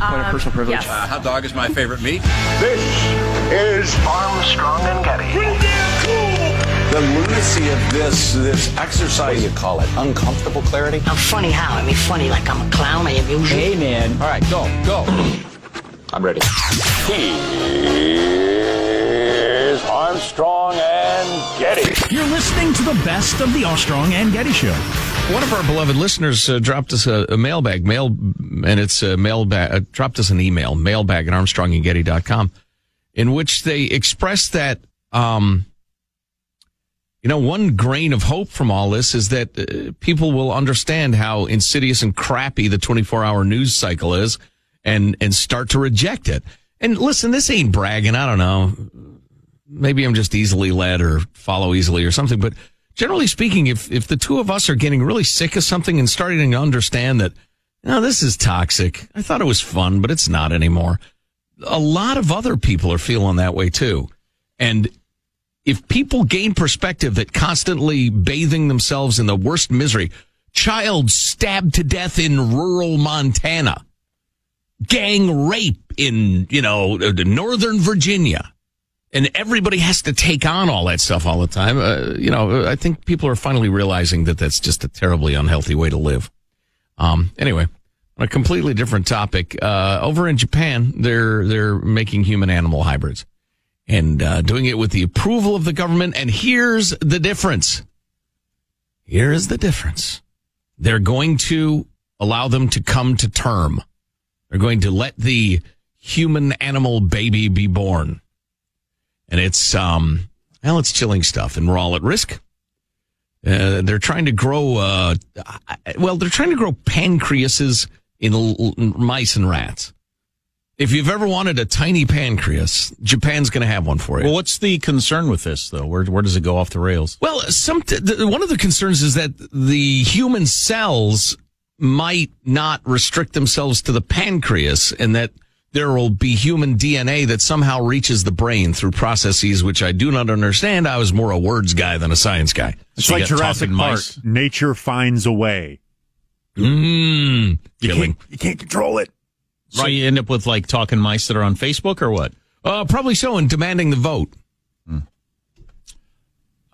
quick point of personal privilege? yes. Uh, hot dog is my favorite meat. This is Armstrong and Getty. The lunacy of this this exercise. What do you call it? Uncomfortable clarity. I'm funny how? I mean, funny like I'm a clown. I amuse you. Hey, man. All right, go go. I'm ready. Here's Armstrong and Getty. You're listening to the best of the Armstrong and Getty Show. One of our beloved listeners uh, dropped us a, a mailbag, mail, and it's a mailbag, uh, dropped us an email, mailbag at armstrongandgetty.com, in which they expressed that, um, you know, one grain of hope from all this is that uh, people will understand how insidious and crappy the 24 hour news cycle is and, and start to reject it. And listen, this ain't bragging. I don't know. Maybe I'm just easily led or follow easily or something, but generally speaking, if, if the two of us are getting really sick of something and starting to understand that, no, this is toxic. I thought it was fun, but it's not anymore. A lot of other people are feeling that way too. And if people gain perspective that constantly bathing themselves in the worst misery, child stabbed to death in rural Montana, gang rape in, you know, uh, northern Virginia, and everybody has to take on all that stuff all the time. Uh, you know, I think people are finally realizing that that's just a terribly unhealthy way to live. Um, anyway, on a completely different topic, uh, over in Japan, they're, they're making human animal hybrids and, uh, doing it with the approval of the government. And here's the difference. Here is the difference. They're going to allow them to come to term. They're going to let the human animal baby be born. And it's, um, well, it's chilling stuff and we're all at risk. Uh, they're trying to grow, uh, well, they're trying to grow pancreases in l- mice and rats. If you've ever wanted a tiny pancreas, Japan's going to have one for you. Well, what's the concern with this, though? Where where does it go off the rails? Well, some the, one of the concerns is that the human cells might not restrict themselves to the pancreas, and that there will be human DNA that somehow reaches the brain through processes which I do not understand. I was more a words guy than a science guy. It's So you like Jurassic talking Park. mice. Nature finds a way. Mm, You can't, you can't control it. So you end up with like talking mice that are on Facebook or what? Uh, probably so, and demanding the vote.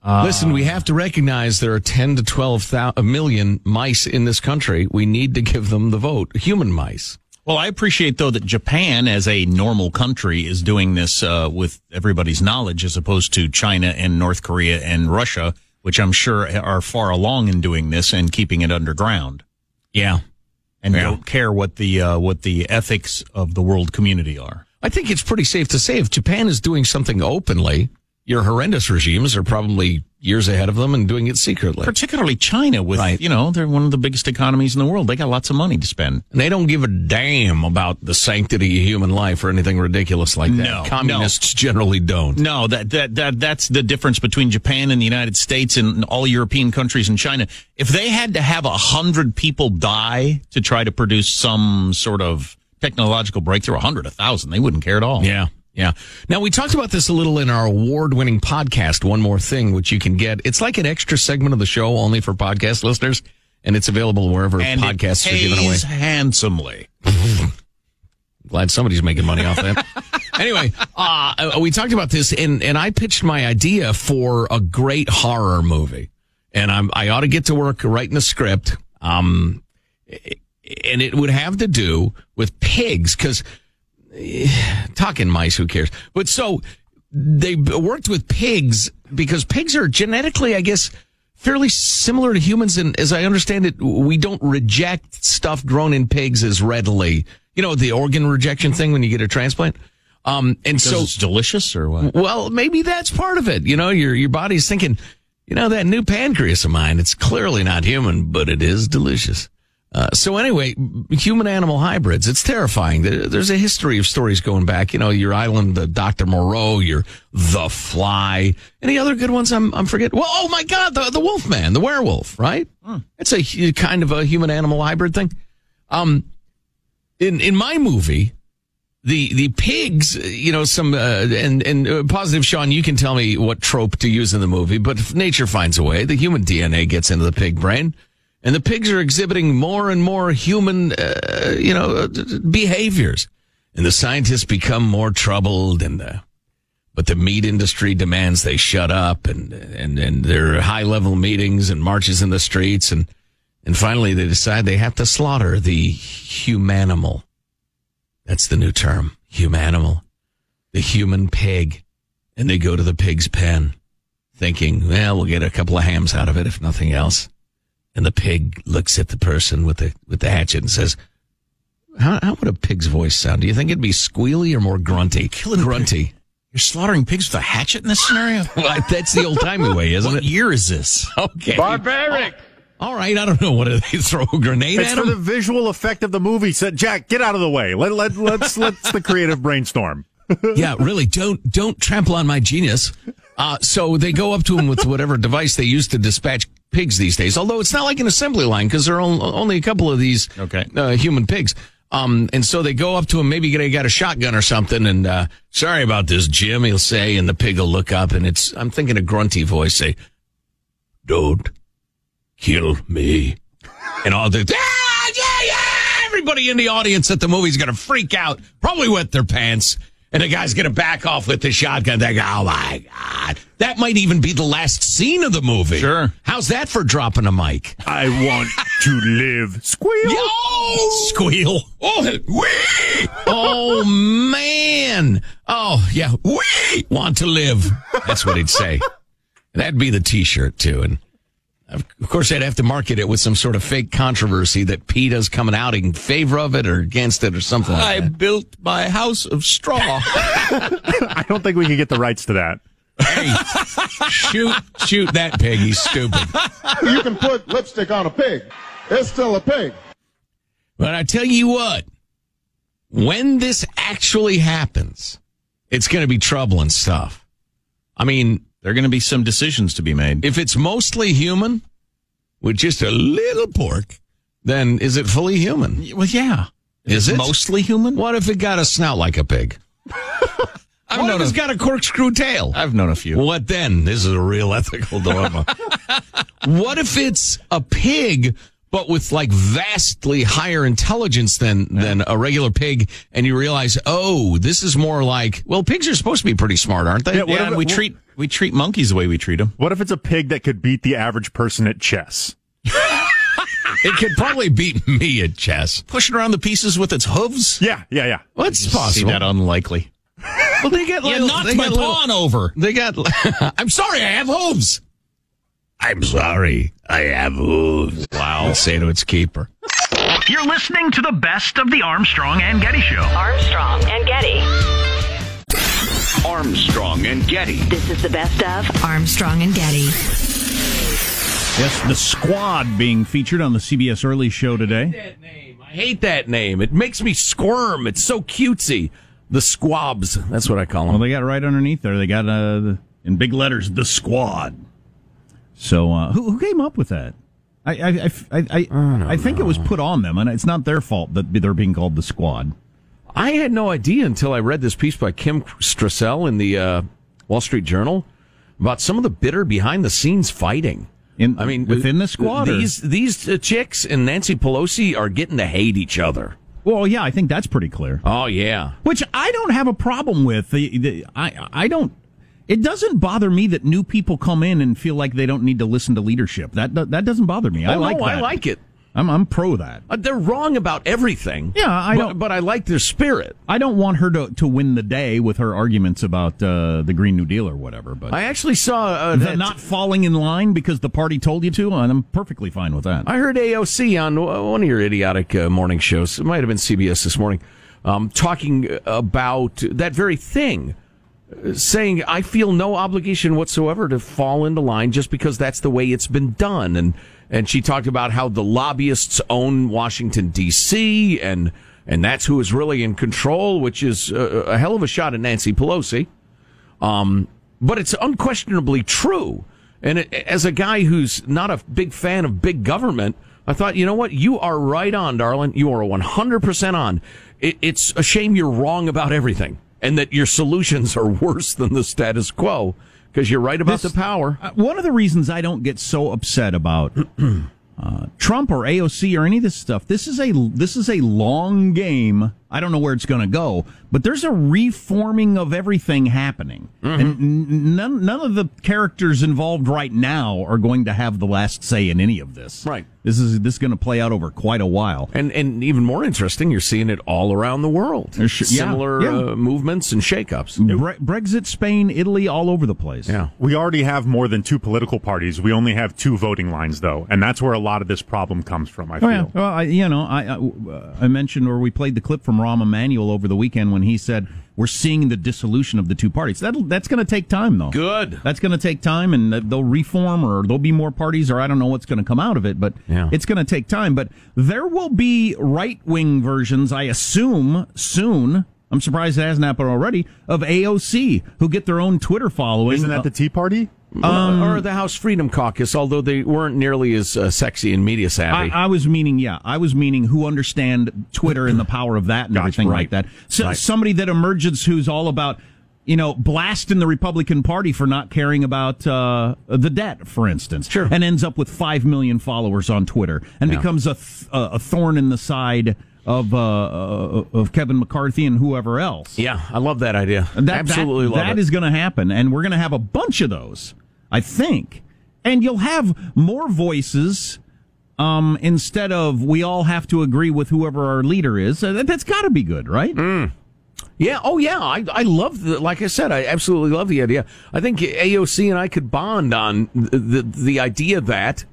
Listen, we have to recognize there are 10 to 12 thou- a million mice in this country. We need to give them the vote. Human mice. Well, I appreciate though that Japan, as a normal country, is doing this uh, with everybody's knowledge, as opposed to China and North Korea and Russia, which I'm sure are far along in doing this and keeping it underground, Yeah. and Yeah. don't care what the uh, what the ethics of the world community are. I think it's pretty safe to say if Japan is doing something openly, your horrendous regimes are probably years ahead of them and doing it secretly. Particularly China, with Right. you know they're one of the biggest economies in the world. They got lots of money to spend. And they don't give a damn about the sanctity of human life or anything ridiculous like that. No, Communists generally don't. No, that, that, that, that's the difference between Japan and the United States and all European countries and China. If they had to have a hundred people die to try to produce some sort of technological breakthrough, a hundred, a thousand, they wouldn't care at all. Yeah. Yeah. Now we talked about this a little in our award-winning podcast, One More Thing, which you can get. It's like an extra segment of the show only for podcast listeners, and it's available wherever And podcasts are given away. handsomely. Glad somebody's making money off that. anyway, uh, we talked about this, and and I pitched my idea for a great horror movie, and I'm I ought to get to work writing a script. Um, and it would have to do with pigs because talking mice, who cares? But so they worked with pigs because pigs are genetically, I guess, fairly similar to humans. And as I understand it, we don't reject stuff grown in pigs as readily. You know, the organ rejection thing when you get a transplant. Um, and So so it's delicious or what? well, maybe that's part of it. You know, your your body's thinking, you know, that new pancreas of mine, it's clearly not human, but it is delicious. Uh, so anyway, human animal hybrids, it's terrifying. There's a history of stories going back. You know, your island, uh, Dr. Moreau, your The Fly. Any other good ones I'm, I'm forgetting? Well, oh my God, the, the wolf man, the werewolf, right? It's a kind of a human animal hybrid thing. Um, in, in my movie, the the pigs, you know, some uh, and and uh, positive, Sean. You can tell me what trope to use in the movie, but nature finds a way. The human DNA gets into the pig brain, and the pigs are exhibiting more and more human, uh, you know, uh, behaviors, and the scientists become more troubled, and uh, but the meat industry demands they shut up, and and and there are high level meetings and marches in the streets, and and finally they decide they have to slaughter the humanimal. That's the new term, humanimal, the human pig, and they go to the pig's pen, thinking, well, we'll get a couple of hams out of it if nothing else. And the pig looks at the person with the with the hatchet and says, "How, how would a pig's voice sound? Do you think it'd be squealy or more grunty? Killing grunty. You're slaughtering pigs with a hatchet in this scenario? Well, that's the old timey way, isn't what it? year is this? Okay. Barbaric. All right. I don't know. What do they throw a grenade It's at for the visual effect of the movie. Said Jack, get out of the way. Let let let's let's the creative brainstorm. yeah, really. Don't don't trample on my genius. Uh, so they go up to him with whatever device they use to dispatch pigs these days. Although it's not like an assembly line because there are only a couple of these Okay. uh, human pigs. Um, and so they go up to him. Maybe they got a shotgun or something. And uh, sorry about this, Jim. He'll say, and the pig will look up, and it's I'm thinking a grunty voice say, "Don't kill me," and all the ah, yeah, yeah. Everybody in the audience at the movie's gonna freak out, probably wet their pants. And the guy's gonna back off with the shotgun. They go, "Oh my god!" That might even be the last scene of the movie. Sure. How's that for dropping a mic? I want to live. Squeal. Yo! Squeal. Oh, we! oh man! Oh yeah, we want to live. That's what he'd say. That'd be the T-shirt too, and of of course they'd have to market it with some sort of fake controversy that PETA's coming out in favor of it or against it or something like I that. built my house of straw. I don't think we can get the rights to that. Hey, shoot, shoot that pig. He's stupid. You can put lipstick on a pig. It's still a pig. But I tell you what, when this actually happens, it's going to be trouble and stuff. I mean, there are going to be some decisions to be made. if it's mostly human with just a little pork, then is it fully human? Well, yeah. Is it mostly human? What if it got a snout like a pig? I've what known if it's a- got a corkscrew tail? I've known a few. What then? This is a real ethical dilemma. what if it's a pig, but with like vastly higher intelligence than than a regular pig, and you realize, oh, this is more like well, pigs are supposed to be pretty smart, aren't they? Yeah, what yeah, if and we wh- treat we treat monkeys the way we treat them. What if it's a pig that could beat the average person at chess? It could probably beat me at chess. Pushing around the pieces with its hooves? Yeah, yeah, yeah. What's See possible? that unlikely. well, they get You little, knocked they my got little- pawn over. They got. I'm sorry, I have hooves. I'm sorry, I have hooves. Wow. Say to its keeper. You're listening to the best of the Armstrong and Getty Show. Armstrong and Getty. Armstrong and Getty. This is the best of Armstrong and Getty. Yes, the squad being featured on the CBS Early Show today. That name. I hate that name. It makes me squirm. It's so cutesy. The squabs. That's what I call them. Well, they got right underneath there. They got uh, in big letters the squad. So uh, who, who came up with that? I I I, I, I, I think it was put on them, and it's not their fault that they're being called the squad. I had no idea until I read this piece by Kim Strassel in the uh, Wall Street Journal about some of the bitter behind the scenes fighting. In I mean, within the squad. these these uh, chicks and Nancy Pelosi are getting to hate each other. well, yeah, I think that's pretty clear. Oh yeah, Which I don't have a problem with. The, the I I don't. It doesn't bother me that new people come in and feel like they don't need to listen to leadership. That that doesn't bother me. I oh, like no. I like it. I'm I'm pro that. Uh, they're wrong about everything. Yeah, I but, don't- But I like their spirit. I don't want her to, to win the day with her arguments about uh, the Green New Deal or whatever. But I actually saw uh, that- not falling in line because the party told you to, and I'm perfectly fine with that. I heard AOC on one of your idiotic uh, morning shows. It might have been CBS this morning, um, talking about that very thing, uh, saying I feel no obligation whatsoever to fall into line just because that's the way it's been done. And and she talked about how the lobbyists own Washington D.C. and and that's who is really in control, which is a, a hell of a shot at Nancy Pelosi. Um, but it's unquestionably true. And it, as a guy who's not a big fan of big government, I thought, you know what? You are right on, darling. You are 100% on. It, it's a shame you're wrong about everything and that your solutions are worse than the status quo because you're right about This- the power. Uh, one of the reasons I don't get so upset about uh, Trump or AOC or any of this stuff. This is a this is a long game. I don't know where it's going to go, but there's a reforming of everything happening, Mm-hmm. and none none of the characters involved right now are going to have the last say in any of this. Right. This is this is going to play out over quite a while. And and even more interesting, you're seeing it all around the world. There's sh- yeah, Similar yeah. Uh, movements and shakeups. Bre- Brexit, Spain, Italy, all over the place. Yeah. We already have more than two political parties. We only have two voting lines, though, and that's where a lot of this problem comes from. I Oh, feel. yeah. Well, I, you know, I, I I mentioned or we played the clip from Rahm Emanuel over the weekend when he said we're seeing the dissolution of the two parties. That that's going to take time, though. Good. That's going to take time, and they'll reform, or there'll be more parties, or I don't know what's going to come out of it, but Yeah. it's going to take time. But there will be right wing versions, I assume, soon. I'm surprised it hasn't happened already. Of AOC who get their own Twitter following. Isn't that uh, the Tea Party? Um, or the House Freedom Caucus, although they weren't nearly as uh, sexy and media savvy. I was meaning, yeah, I was meaning who understand Twitter and the power of that and Gotcha, everything right. like that. So, Right. Somebody that emerges who's all about, you know, blasting the Republican Party for not caring about uh, the debt, for instance, Sure. and ends up with five million followers on Twitter and Yeah. becomes a th- a thorn in the side of uh, uh, of Kevin McCarthy and whoever else. yeah, I love that idea. That- Absolutely that, love That it. is going to happen, and we're going to have a bunch of those, I think. And you'll have more voices um, instead of we all have to agree with whoever our leader is. That, that's got to be good, right? Yeah. Oh, yeah. I, I love the, like I said, I absolutely love the idea. I think AOC and I could bond on the, the, the idea that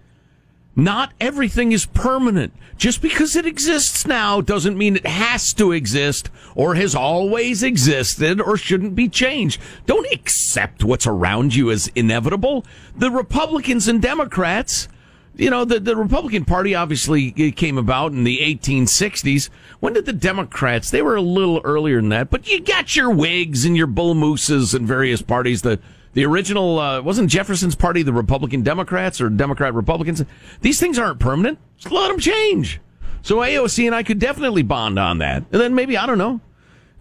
not everything is permanent. Just because it exists now doesn't mean it has to exist or has always existed or shouldn't be changed. Don't accept what's around you as inevitable. The Republicans and Democrats, you know, the, the Republican Party obviously came about in the 1860s. When did the Democrats? They were a little earlier than that, but you got your Whigs and your Bull Mooses and various parties. The the original uh, wasn't Jefferson's party the Republican Democrats or Democrat Republicans. These things aren't permanent. Just let them change. So AOC and I could definitely bond on that, and then maybe I don't know,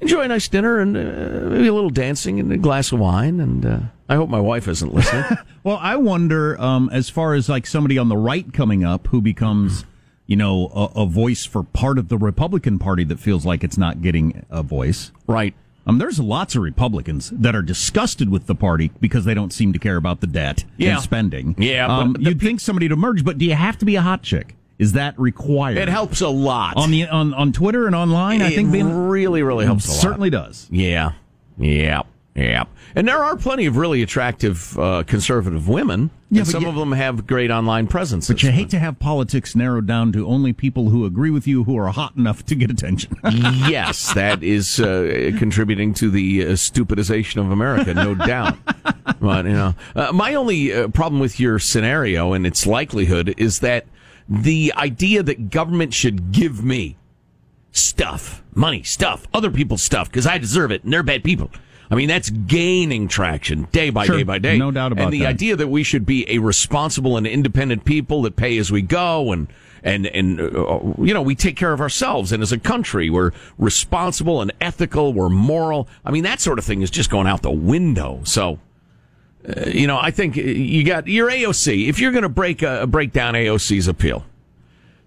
enjoy a nice dinner and uh, maybe a little dancing and a glass of wine. And uh, I hope my wife isn't listening. Well, I wonder, um, as far as like somebody on the right coming up who becomes, you know, a, a voice for part of the Republican Party that feels like it's not getting a voice. right. Um, there's lots of Republicans that are disgusted with the party because they don't seem to care about the debt Yeah. and spending. Yeah, um, you'd think somebody to merge, but do you have to be a hot chick? Is that required? It helps a lot. on the on, on Twitter and online. I think being really, really helps a lot. certainly does. Yeah. Yeah. Yeah. And there are plenty of really attractive uh, conservative women. Yeah, and some you- of them have great online presence. But you hate to have politics narrowed down to only people who agree with you who are hot enough to get attention. yes, that is uh, contributing to the uh, stupidization of America, no doubt. But you know, uh, my only uh, problem with your scenario and its likelihood is that the idea that government should give me stuff, money, stuff, other people's stuff because I deserve it and they're bad people. I mean, that's gaining traction day by Sure, day by day. no doubt about And the that. idea that we should be a responsible and independent people that pay as we go and and and uh, you know we take care of ourselves and as a country we're responsible and ethical we're moral i mean that sort of thing is just going out the window so uh, you know i think you got your aoc if you're going to break uh, break down aoc's appeal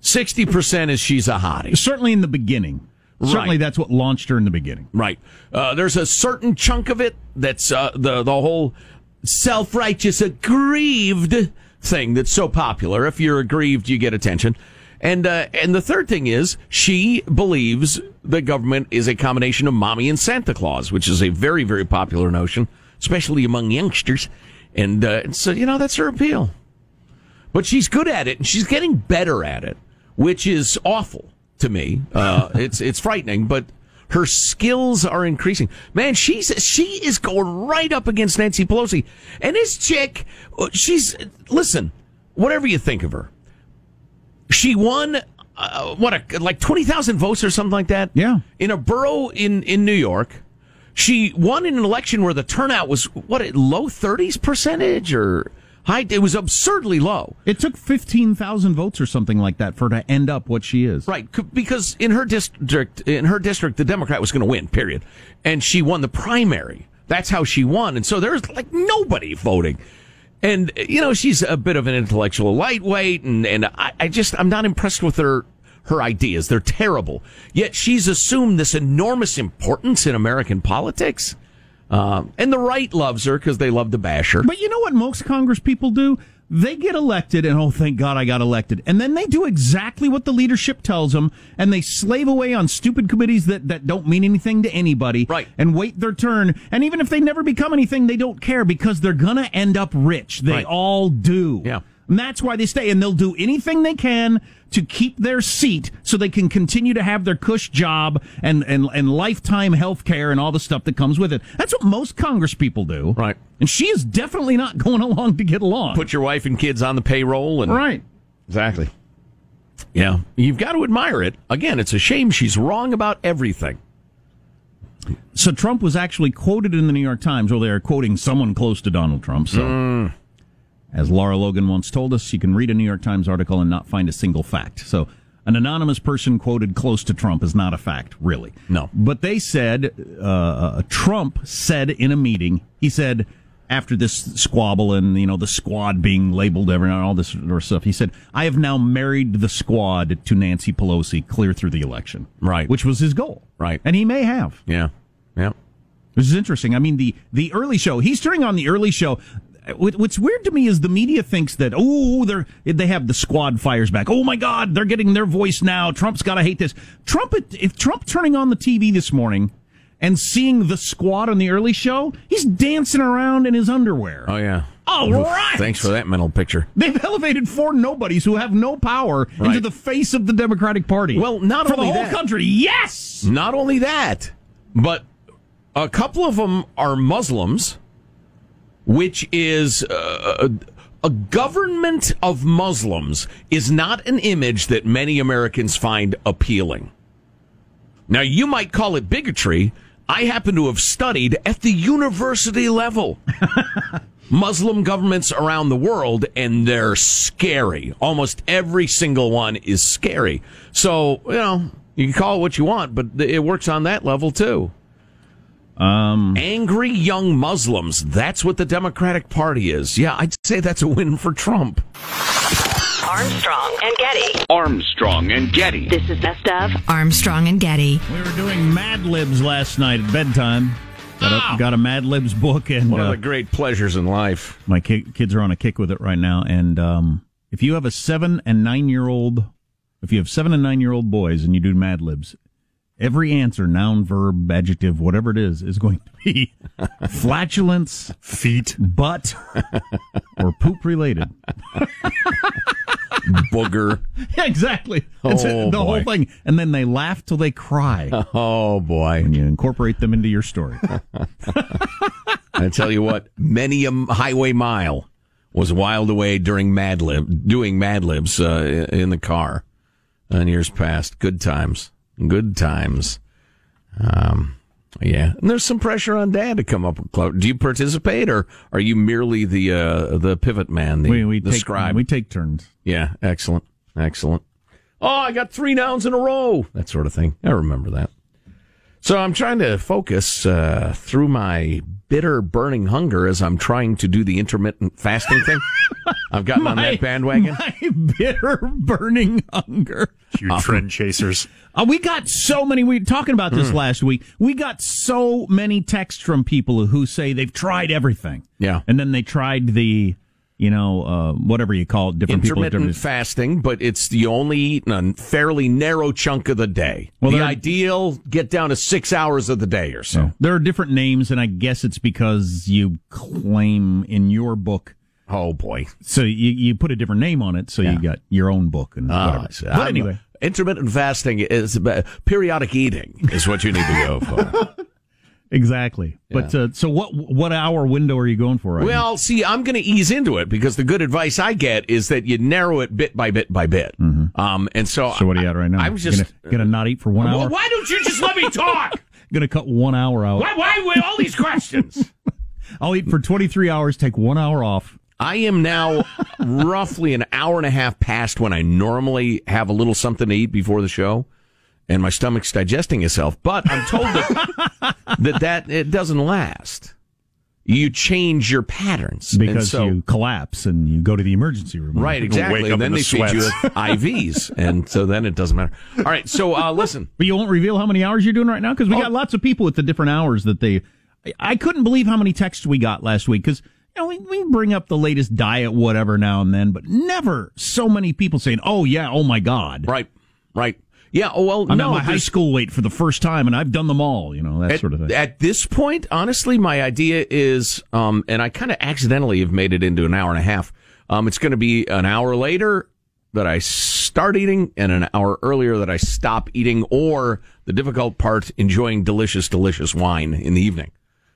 60% is she's a hottie Certainly in the beginning. Certainly Right. that's what launched her in the beginning. Right. Uh, there's a certain chunk of it that's uh, the the whole self-righteous aggrieved thing that's so popular. If you're aggrieved, you get attention. And uh, and the third thing is she believes the government is a combination of mommy and Santa Claus, which is a very very popular notion, especially among youngsters. And uh, so you know that's her appeal. But she's good at it, and she's getting better at it, which is awful to me. Uh, it's it's frightening, but her skills are increasing. Man, she's she is going right up against Nancy Pelosi, and this chick, uh, she's listen. Whatever you think of her, she won. Uh, what a like twenty thousand votes or something like that. Yeah. in a borough in in New York. She won in an election where the turnout was what a low thirties percentage or high. It was absurdly low. It took 15,000 votes or something like that for her to end up what she is. Right, because in her district, in her district, the Democrat was going to win. Period, and she won the primary. That's how she won, and so there's like nobody voting. And, you know, she's a bit of an intellectual lightweight, and, and I, I just, I'm not impressed with her, her ideas. They're terrible. Yet she's assumed this enormous importance in American politics. Um, and the right loves her because they love to bash her. But you know what most Congress people do? They get elected and oh, thank God I got elected. And then they do exactly what the leadership tells them and they slave away on stupid committees that, that don't mean anything to anybody. Right. And wait their turn. And even if they never become anything, they don't care because they're gonna end up rich. They Right. all do. Yeah. And that's why they stay and they'll do anything they can to keep their seat so they can continue to have their cush job and, and, and lifetime health care and all the stuff that comes with it. That's what most Congress people do. Right. And she is definitely not going along to get along. Put your wife and kids on the payroll and. right. Exactly. Yeah. You've got to admire it. Again, it's a shame she's wrong about everything. So Trump was actually quoted in the New York Times, or they are quoting someone close to Donald Trump. So, Mm. As Lara Logan once told us, you can read a New York Times article and not find a single fact. So, an anonymous person quoted close to Trump is not a fact, really. No. But they said uh, Trump said in a meeting, he said after this squabble and you know the squad being labeled every all this sort of stuff, he said, "I have now married the squad to Nancy Pelosi, clear through the election." Right. which was his goal. Right. and he may have. Yeah. Yeah. This is interesting. I mean, the the early show. He's turning on the early show. What- What's weird to me is the media thinks that oh they're they have the squad fires back. Oh my God, they're getting their voice now. Trump's got to hate this. Trump if Trump turning on the TV this morning and seeing the squad on the early show, he's dancing around in his underwear. Oh, yeah. All right. Thanks for that mental picture. They've elevated four nobodies who have no power into the face of the Democratic Party. Well, not for only the whole that- country. Yes. Not only that, but a couple of them are Muslims, which is uh, a government of Muslims is not an image that many Americans find appealing. Now, you might call it bigotry. I happen to have studied at the university level. Muslim governments around the world, and they're scary. Almost every single one is scary. So, you know, you can call it what you want, but it works on that level too. Um, Angry young Muslims. That's what the Democratic Party is. Yeah, I'd say that's a win for Trump. Armstrong and Getty. Armstrong and Getty. This is Best of Armstrong and Getty. We were doing Mad Libs last night at bedtime. Got a, got a Mad Libs book, and One uh, of the great pleasures in life. my ki- kids are on a kick with it right now. And um, if you have a seven and nine year old, if you have seven and nine year old boys and you do Mad Libs, every answer, noun, verb, adjective, whatever it is, is going to be flatulence, Feet. butt, or poop related. Booger. Yeah, exactly. It's Oh, the whole thing. And then they laugh till they cry. Oh boy. and you incorporate them into your story. I tell you what, many a highway mile was whiled away during Mad Lib, doing Mad Libs uh, in the car in years past. Good times. Good times. Um, yeah, and there's some pressure on Dad to come up with. clever- Do you participate, or are you merely the uh, the pivot man, the, we we the take scribe? we take turns. yeah, excellent, excellent. Oh, I got three nouns in a row. That sort of thing. I remember that. So I'm trying to focus uh, through my bitter, burning hunger as I'm trying to do the intermittent fasting thing. I've gotten on that bandwagon. My bitter, burning hunger. You trend chasers. Uh, we got so many. We were talking about this last week. We got so many texts from people who say they've tried everything. Yeah. and then they tried the, you know, uh, whatever you call it. Different people. have intermittent different- fasting, but it's the only eating a fairly narrow chunk of the day. Well, the ideal get down to six hours of the day or so. There are different names, and I guess it's because you claim in your book. Oh boy! So you, you put a different name on it, so you got your own book and Ah, whatever. so But anyway, intermittent fasting is about periodic eating is what you need to go for. exactly. But uh, so what? What hour window are you going for? Right now? Well, see, I'm going to ease into it because the good advice I get is that you narrow it bit by bit by bit. Um, and so, Mm-hmm. So what are you at right now? I was just gonna, gonna not eat for one Well, hour. why don't you just let me talk? Gonna cut one hour out. why? Why with all these questions? I'll eat for 23 hours, take one hour off. I am now roughly an hour and a half past when I normally have a little something to eat before the show, and my stomach's digesting itself. But I'm told that that, that it doesn't last. you change your patterns And because so- you collapse and you go to the emergency room. Right, exactly. And then the they feed you sweats. IVs, and so then it doesn't matter. All right, so uh, listen. But you won't reveal how many hours you're doing right now because we got lots of people with the different hours that they. I- I couldn't believe how many texts we got last week because you know we, we bring up the latest diet whatever now and then, but never so many people saying, "Oh yeah, oh my god." Right, right. Yeah. Oh well, I'm no. at my high school weight for the first time and I've done them all. You know that at, sort of thing. At this point, honestly, my idea is, um, and I kind of accidentally have made it into an hour and a half. Um, it's going to be an hour later that I start eating, and an hour earlier that I stop eating, or the difficult part, enjoying delicious, delicious wine in the evening.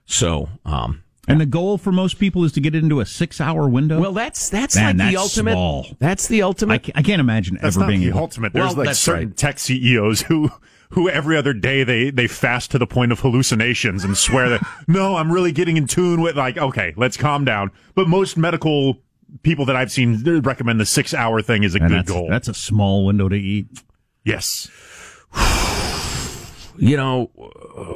So, um, and the goal for most people is to get it into a six-hour window. well, that's that's Man, like the ultimate. small. That's the ultimate. I, I can't imagine That's ever not being the able- ultimate. There's Well, like certain right. tech CEOs who who every other day they they fast to the point of hallucinations and swear that no, I'm really getting in tune with like okay, let's calm down. But most medical people that I've seen they recommend the six hour thing is a And good that's, goal. that's a small window to eat. yes. you know,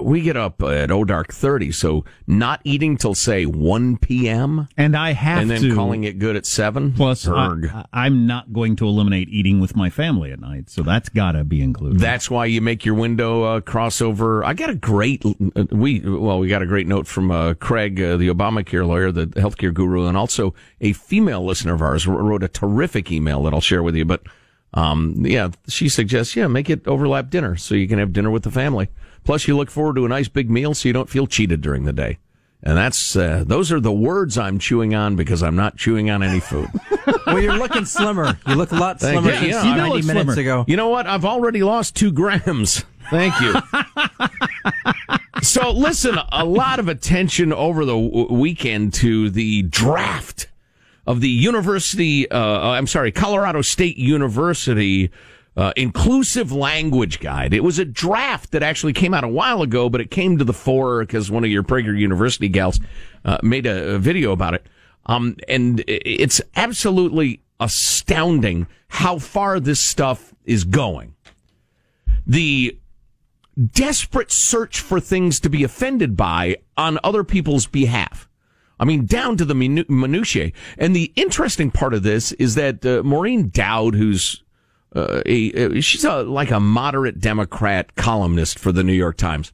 we get up at oh dark thirty, so not eating till say one p.m. And I have and then to calling it good at seven. Plus, Erg. I, I'm not going to eliminate eating with my family at night, so that's got to be included. That's why you make your window uh, crossover. I got a great uh, we well we got a great note from uh, Craig, uh, the Obamacare lawyer, the healthcare guru, and also a female listener of ours wrote a terrific email that I'll share with you. But um, yeah, she suggests yeah make it overlap dinner so you can have dinner with the family. Plus, you look forward to a nice big meal so you don't feel cheated during the day. And that's uh, those are the words I'm chewing on because I'm not chewing on any food. Well, you're looking slimmer. You look a lot Thank slimmer you. than Yeah, you 90 minutes slimmer. ago. You know what? I've already lost two grams. Thank you. so, listen, a lot of attention over the w- weekend to the draft of the University, uh, I'm sorry, Colorado State University uh, Inclusive Language Guide. It was a draft that actually came out a while ago, but it came to the fore because one of your Prager University gals uh, made a, a video about it. Um, and it's absolutely astounding how far this stuff is going. The desperate search for things to be offended by on other people's behalf. I mean, down to the minu- minutiae. And the interesting part of this is that uh, Maureen Dowd, who's uh, a, uh, she's a, like a moderate Democrat columnist for the New York Times.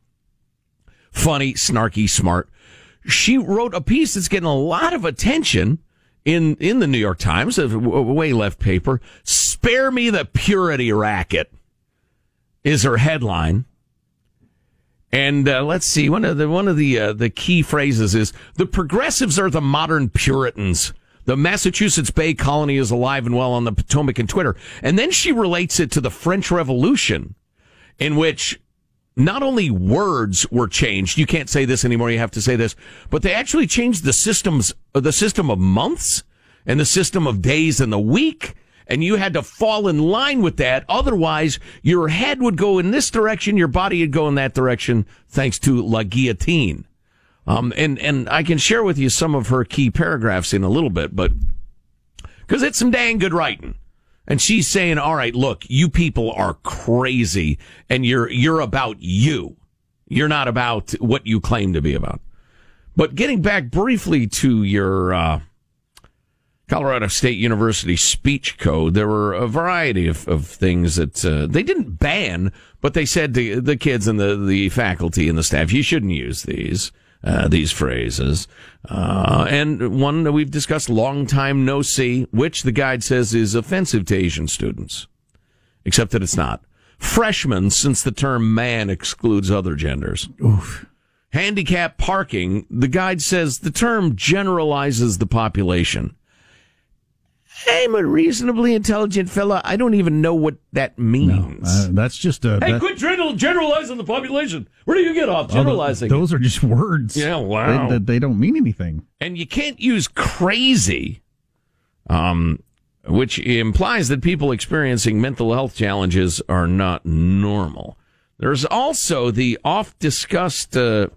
Funny, snarky, smart. She wrote a piece that's getting a lot of attention in, in the New York Times, a way left paper. Spare me the purity racket is her headline. And uh, let's see one of the one of the uh, the key phrases is the progressives are the modern Puritans. The Massachusetts Bay Colony is alive and well on the Potomac and Twitter. And then she relates it to the French Revolution, in which not only words were changed. You can't say this anymore. You have to say this, but they actually changed the systems, the system of months and the system of days and the week. And you had to fall in line with that. Otherwise, your head would go in this direction, your body would go in that direction, thanks to La Guillotine. Um, and, and I can share with you some of her key paragraphs in a little bit, but because it's some dang good writing. And she's saying, all right, look, you people are crazy and you're, you're about you. You're not about what you claim to be about. But getting back briefly to your, uh, Colorado State University speech code, there were a variety of, of things that uh, they didn't ban, but they said to the kids and the, the faculty and the staff, you shouldn't use these. Uh, these phrases. Uh, and one that we've discussed, long time no see, which the guide says is offensive to Asian students. Except that it's not. Freshmen, since the term man excludes other genders. Oof. Handicap parking, the guide says the term generalizes the population. I'm a reasonably intelligent fella. I don't even know what that means. Uh, that's just a. hey, that- quit general, generalizing the population. Where do you get off oh, th- generalizing? those are just words. Yeah, wow. They, they, they don't mean anything. and you can't use crazy, um, which implies that people experiencing mental health challenges are not normal. There's also the oft discussed uh,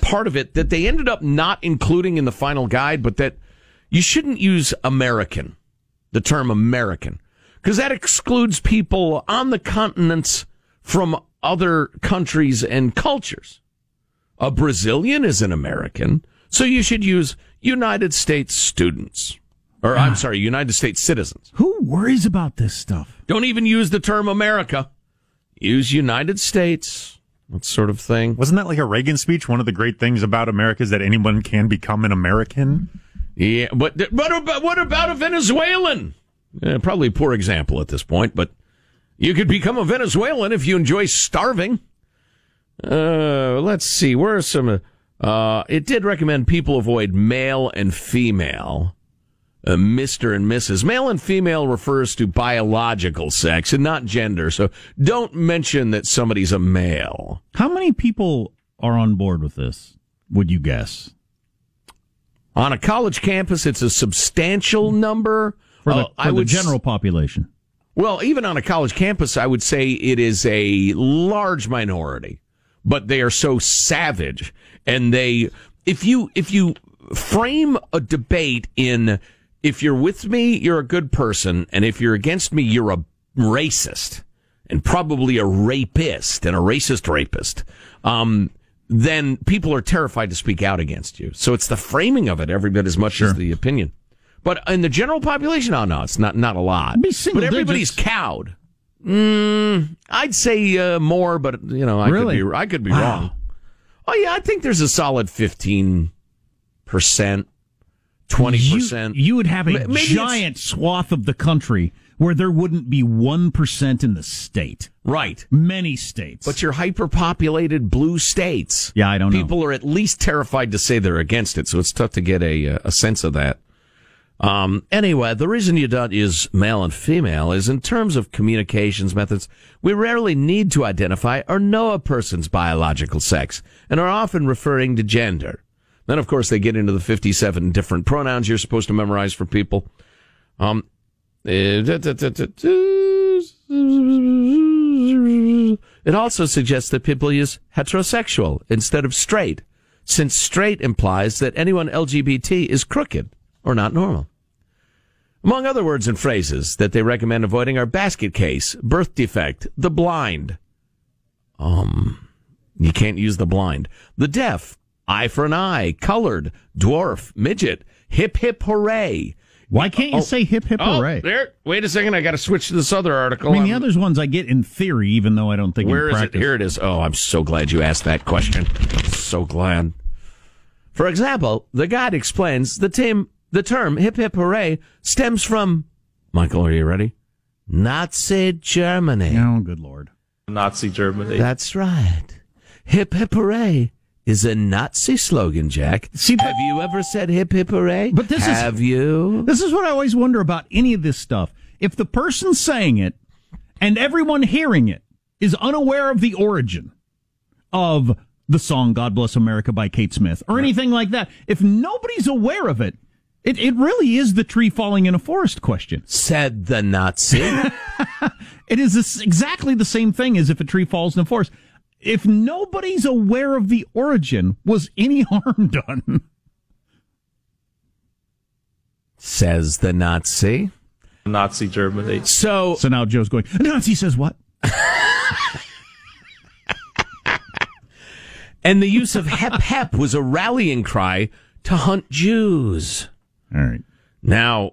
part of it that they ended up not including in the final guide, but that you shouldn't use American, the term American, because that excludes people on the continents from other countries and cultures. A Brazilian is an American. So you should use United States students. Or I'm ah. sorry, United States citizens. Who worries about this stuff? Don't even use the term America. Use United States. That sort of thing. Wasn't that like a Reagan speech? One of the great things about America is that anyone can become an American. Yeah, but what about what about a Venezuelan? Eh, probably a poor example at this point, but you could become a Venezuelan if you enjoy starving. Uh, let's see. Where are some? Uh, it did recommend people avoid male and female. Uh, Mr. and Mrs. Male and female refers to biological sex and not gender. So don't mention that somebody's a male. How many people are on board with this? Would you guess? On a college campus, it's a substantial number. For the, Uh, for I the s- general population. Well, even on a college campus, I would say it is a large minority, but they are so savage and they, if you, if you frame a debate in, if you're with me, you're a good person. And if you're against me, you're a racist and probably a rapist and a racist rapist. Um, then people are terrified to speak out against you. So it's the framing of it every bit as much as the opinion. But in the general population, oh no, it's not not a lot. But everybody's digits. cowed. Mm, I'd say uh, more, but you know, I Really? could be I could be Wow. wrong. Oh yeah, I think there's a solid fifteen percent, twenty percent. you would have a Maybe giant swath of the country where there wouldn't be 1% in the state. right. Many states. But your hyperpopulated blue states. Yeah, I don't know. People are at least terrified to say they're against it, so it's tough to get a uh, a sense of that. Um, anyway, the reason you don't use male and female is in terms of communications methods, we rarely need to identify or know a person's biological sex and are often referring to gender. Then, of course, they get into the 57 different pronouns you're supposed to memorize for people. Um, it also suggests that people use heterosexual instead of straight, since straight implies that anyone LGBT is crooked or not normal. Among other words and phrases that they recommend avoiding are basket case, birth defect, the blind. Um, you can't use the blind. The deaf, eye for an eye, colored, dwarf, midget, hip hip hooray. Why can't you Oh. say hip hip Oh, hooray? there. Wait a second. I got to switch to this other article. I mean, the I'm- others ones I get in theory, even though I don't think Where in is it? Here it is. Oh, I'm so glad you asked that question. So glad. For example, the guide explains the term, the term hip hip hooray stems from, Michael, are you ready? Nazi Germany. Oh, good lord. Nazi Germany. That's right. Hip hip hooray is a Nazi slogan, Jack. See, Have you ever said hip hip hooray? But this is- Have you? This is what I always wonder about any of this stuff. If the person saying it and everyone hearing it is unaware of the origin of the song God Bless America by Kate Smith or anything like that, if nobody's aware of it, it, it really is the tree falling in a forest question. Said the Nazi. It is this, exactly the same thing as if a tree falls in a forest. If nobody's aware of the origin, was any harm done? Says the Nazi. Nazi Germany. So So now Joe's going, Nazi says what? And the use of hep hep was a rallying cry to hunt Jews. All right. Now,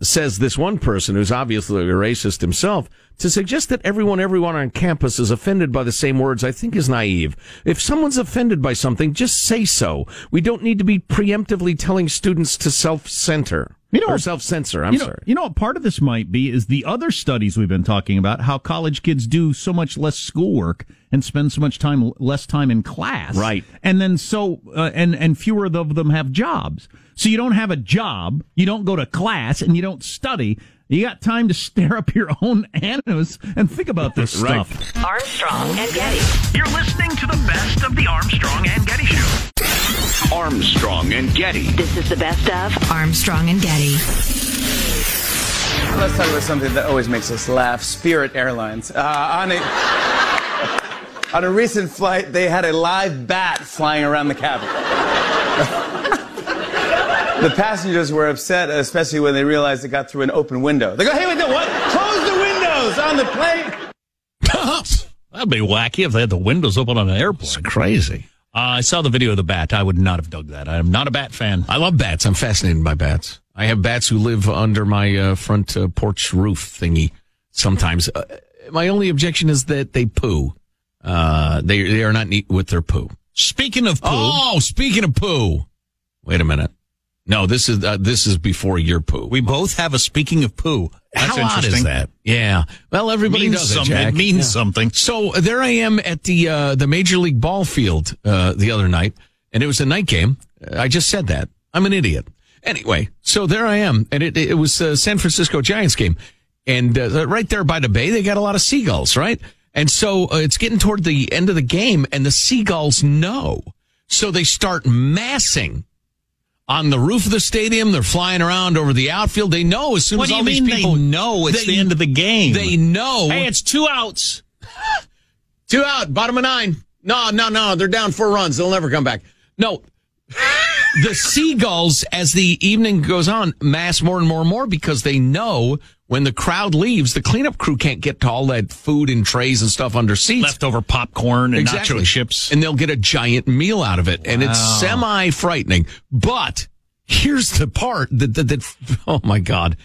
says this one person who's obviously a racist himself, to suggest that everyone, everyone on campus is offended by the same words, I think is naive. If someone's offended by something, just say so. We don't need to be preemptively telling students to self-center. You know- or self-censor, I'm you know, sorry. You know what part of this might be is the other studies we've been talking about, how college kids do so much less schoolwork and spend so much time less time in class. Right. And then so uh, and and fewer of them have jobs. So you don't have a job, you don't go to class and you don't study. You got time to stare up your own anus and think about this Right. stuff. Armstrong and Getty. You're listening to the best of the Armstrong and Getty Show. Armstrong and Getty. This is the best of Armstrong and Getty. Let's talk about something that always makes us laugh Spirit Airlines. Uh, on, a, on a recent flight, they had a live bat flying around the cabin. the passengers were upset, especially when they realized it got through an open window. They go, hey, wait, no, what? Close the windows on the plane. That'd be wacky if they had the windows open on an airplane. Crazy. Uh, I saw the video of the bat. I would not have dug that. I am not a bat fan. I love bats. I'm fascinated by bats. I have bats who live under my uh, front uh, porch roof thingy sometimes. Uh, my only objection is that they poo. Uh, they, they are not neat with their poo. Speaking of poo. Oh, speaking of poo. Wait a minute. No, this is, uh, this is before your poo. We both have a speaking of poo. That's How odd interesting. is that? Yeah. Well, everybody Means does it, something. Jack. It means Yeah. something. So there I am at the uh, the Major League Ball field uh, the other night, and it was a night game. I just said that. I'm an idiot. Anyway, so there I am, and it it was a San Francisco Giants game, and uh, right there by the bay, they got a lot of seagulls, right? And so uh, it's getting toward the end of the game, and the seagulls know, so they start massing. On the roof of the stadium, they're flying around over the outfield. They know as soon What as all these people they know it's they- the end of the game? They know. Hey, it's two outs. Two out, bottom of nine. No, no, no. They're down four runs. They'll never come back. No. the seagulls, as the evening goes on, mass more and more and more because they know when the crowd leaves, the cleanup crew can't get to all that food and trays and stuff under seats. Leftover popcorn and Exactly. nacho chips. And they'll get a giant meal out of it. And it's semi frightening. But here's the part that, that, that, oh my God.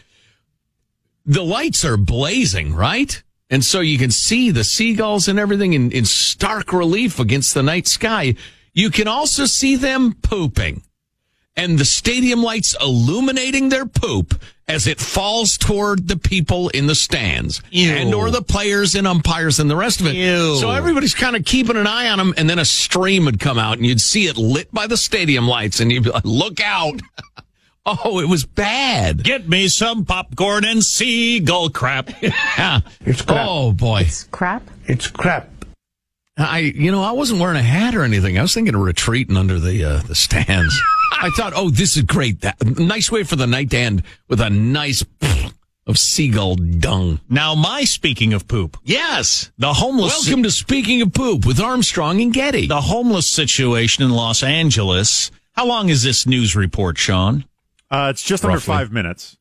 The lights are blazing, right? And so you can see the seagulls and everything in, in stark relief against the night sky. You can also see them pooping and the stadium lights illuminating their poop as it falls toward the people in the stands Ew. and or the players and umpires and the rest of it. Ew. So everybody's kind of keeping an eye on them and then a stream would come out and you'd see it lit by the stadium lights and you'd be like, look out. oh, it was bad. Get me some popcorn and seagull crap. Yeah. It's crap. Oh boy. It's crap? It's crap. I, you know, I wasn't wearing a hat or anything. I was thinking of retreating under the uh, the stands. I thought, oh, this is great. That nice way for the night to end with a nice of seagull dung. now, my speaking of poop, Yes. the homeless. Welcome to Speaking of Poop with Armstrong and Getty. the homeless situation in Los Angeles. How long is this news report, Sean? Uh, it's just under five minutes.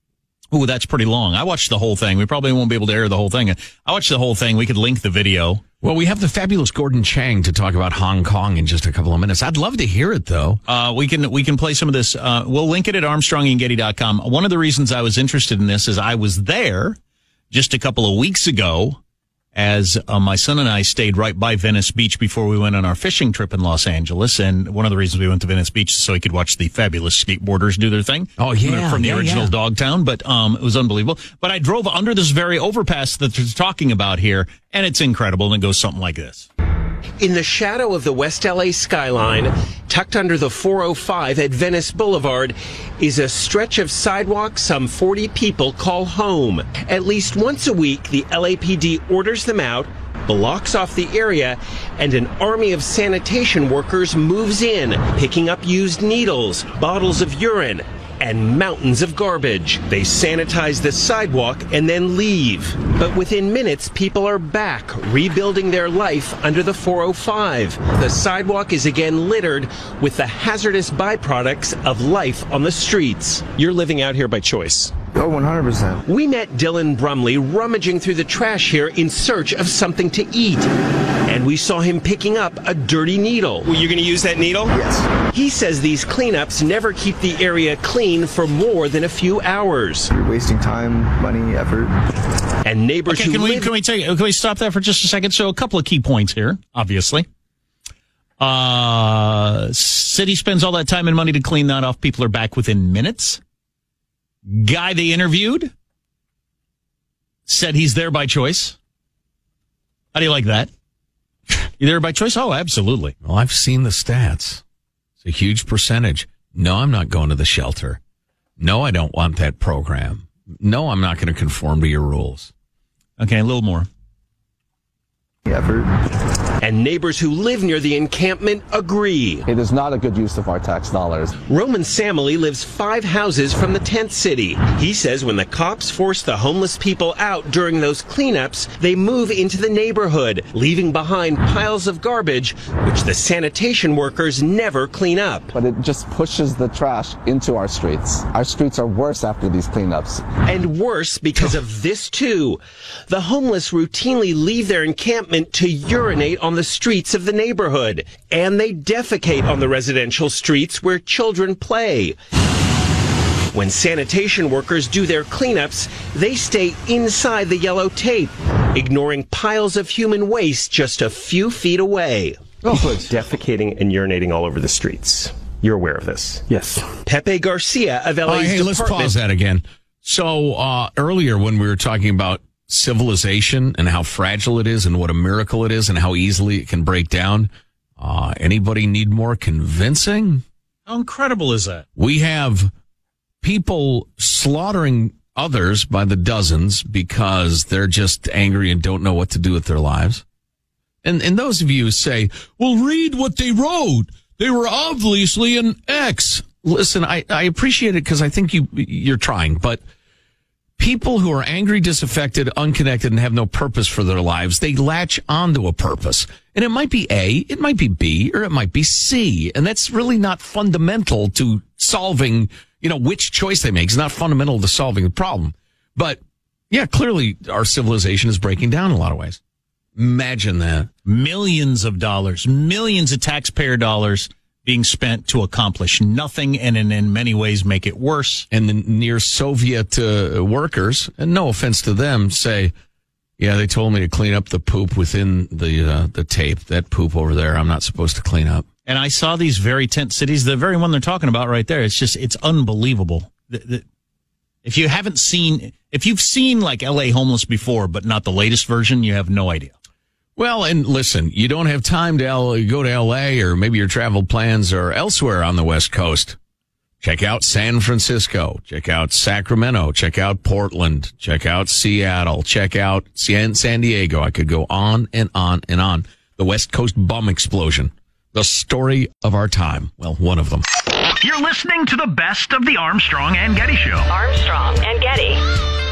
Ooh, that's pretty long. I watched the whole thing. We probably won't be able to air the whole thing. I watched the whole thing. We could link the video. Well, we have the fabulous Gordon Chang to talk about Hong Kong in just a couple of minutes. I'd love to hear it though. Uh, we can we can play some of this. Uh, we'll link it at ArmstrongandGetty.com. One of the reasons I was interested in this is I was there just a couple of weeks ago as uh, my son and I stayed right by Venice Beach before we went on our fishing trip in Los Angeles. And one of the reasons we went to Venice Beach is so we could watch the fabulous skateboarders do their thing. Oh, yeah, from the yeah, original yeah. Dogtown. But um, it was unbelievable. But I drove under this very overpass that they're talking about here, and it's incredible. And it goes something like this. In the shadow of the West LA skyline, tucked under the 405 at Venice Boulevard, is a stretch of sidewalk some 40 people call home. At least once a week, the LAPD orders them out, blocks off the area, and an army of sanitation workers moves in, picking up used needles, bottles of urine, and mountains of garbage. They sanitize the sidewalk and then leave. But within minutes, people are back, rebuilding their life under the 405. The sidewalk is again littered with the hazardous byproducts of life on the streets. You're living out here by choice. Oh, 100%. We met Dylan Brumley rummaging through the trash here in search of something to eat. And we saw him picking up a dirty needle. Were you going to use that needle? Yes. He says these cleanups never keep the area clean for more than a few hours. You're wasting time, money, effort. And neighbors Okay, who can we live can we take can we stop that for just a second? So a couple of key points here, obviously. Uh city spends all that time and money to clean that off. People are back within minutes. Guy they interviewed said he's there by choice. How do you like that? You there by choice? Oh, absolutely. Well, I've seen the stats. It's a huge percentage. No, I'm not going to the shelter. No, I don't want that program. No, I'm not going to conform to your rules. Okay, a little more. Effort. and neighbors who live near the encampment agree. It is not a good use of our tax dollars. Roman Samily lives five houses from the tent city. He says when the cops force the homeless people out during those cleanups, they move into the neighborhood, leaving behind piles of garbage, which the sanitation workers never clean up. But it just pushes the trash into our streets. Our streets are worse after these cleanups. And worse because of this too. The homeless routinely leave their encampment equipment to urinate on the streets of the neighborhood. And they defecate on the residential streets where children play. When sanitation workers do their cleanups, they stay inside the yellow tape, ignoring piles of human waste just a few feet away. People are defecating and urinating all over the streets. You're aware of this. Yes. Pepe Garcia of LA's Oh, hey, let's pause that again. So uh, earlier, when we were talking about civilization and how fragile it is, and what a miracle it is, and how easily it can break down, uh, anybody need more convincing? How incredible is that? We have people slaughtering others by the dozens because they're just angry and don't know what to do with their lives. And and those of you who say, "Well, read what they wrote. They were obviously an X." Listen, I, I appreciate it because I think you you're trying, but people who are angry, disaffected, unconnected, and have no purpose for their lives, they latch onto a purpose. And it might be A, it might be B, or it might be C. And that's really not fundamental to solving, you know, which choice they make. It's not fundamental to solving the problem. But yeah, clearly our civilization is breaking down in a lot of ways. Imagine that. Millions of dollars, millions of taxpayer dollars being spent to accomplish nothing and in, in many ways make it worse. And the near Soviet uh, workers, and no offense to them, say, yeah, they told me to clean up the poop within the uh, the tape. That poop over there, I'm not supposed to clean up. And I saw these very tent cities, the very one they're talking about right there. It's just, it's unbelievable. The- the- if you haven't seen, if you've seen like LA homeless before, but not the latest version, you have no idea. Well, and listen, you don't have time to L- go to LA or maybe your travel plans are elsewhere on the West Coast. Check out San Francisco. Check out Sacramento. Check out Portland. Check out Seattle. Check out San, San Diego. I could go on and on and on. The West Coast bum explosion. The story of our time. Well, one of them. You're listening to the best of the Armstrong and Getty Show. Armstrong and Getty.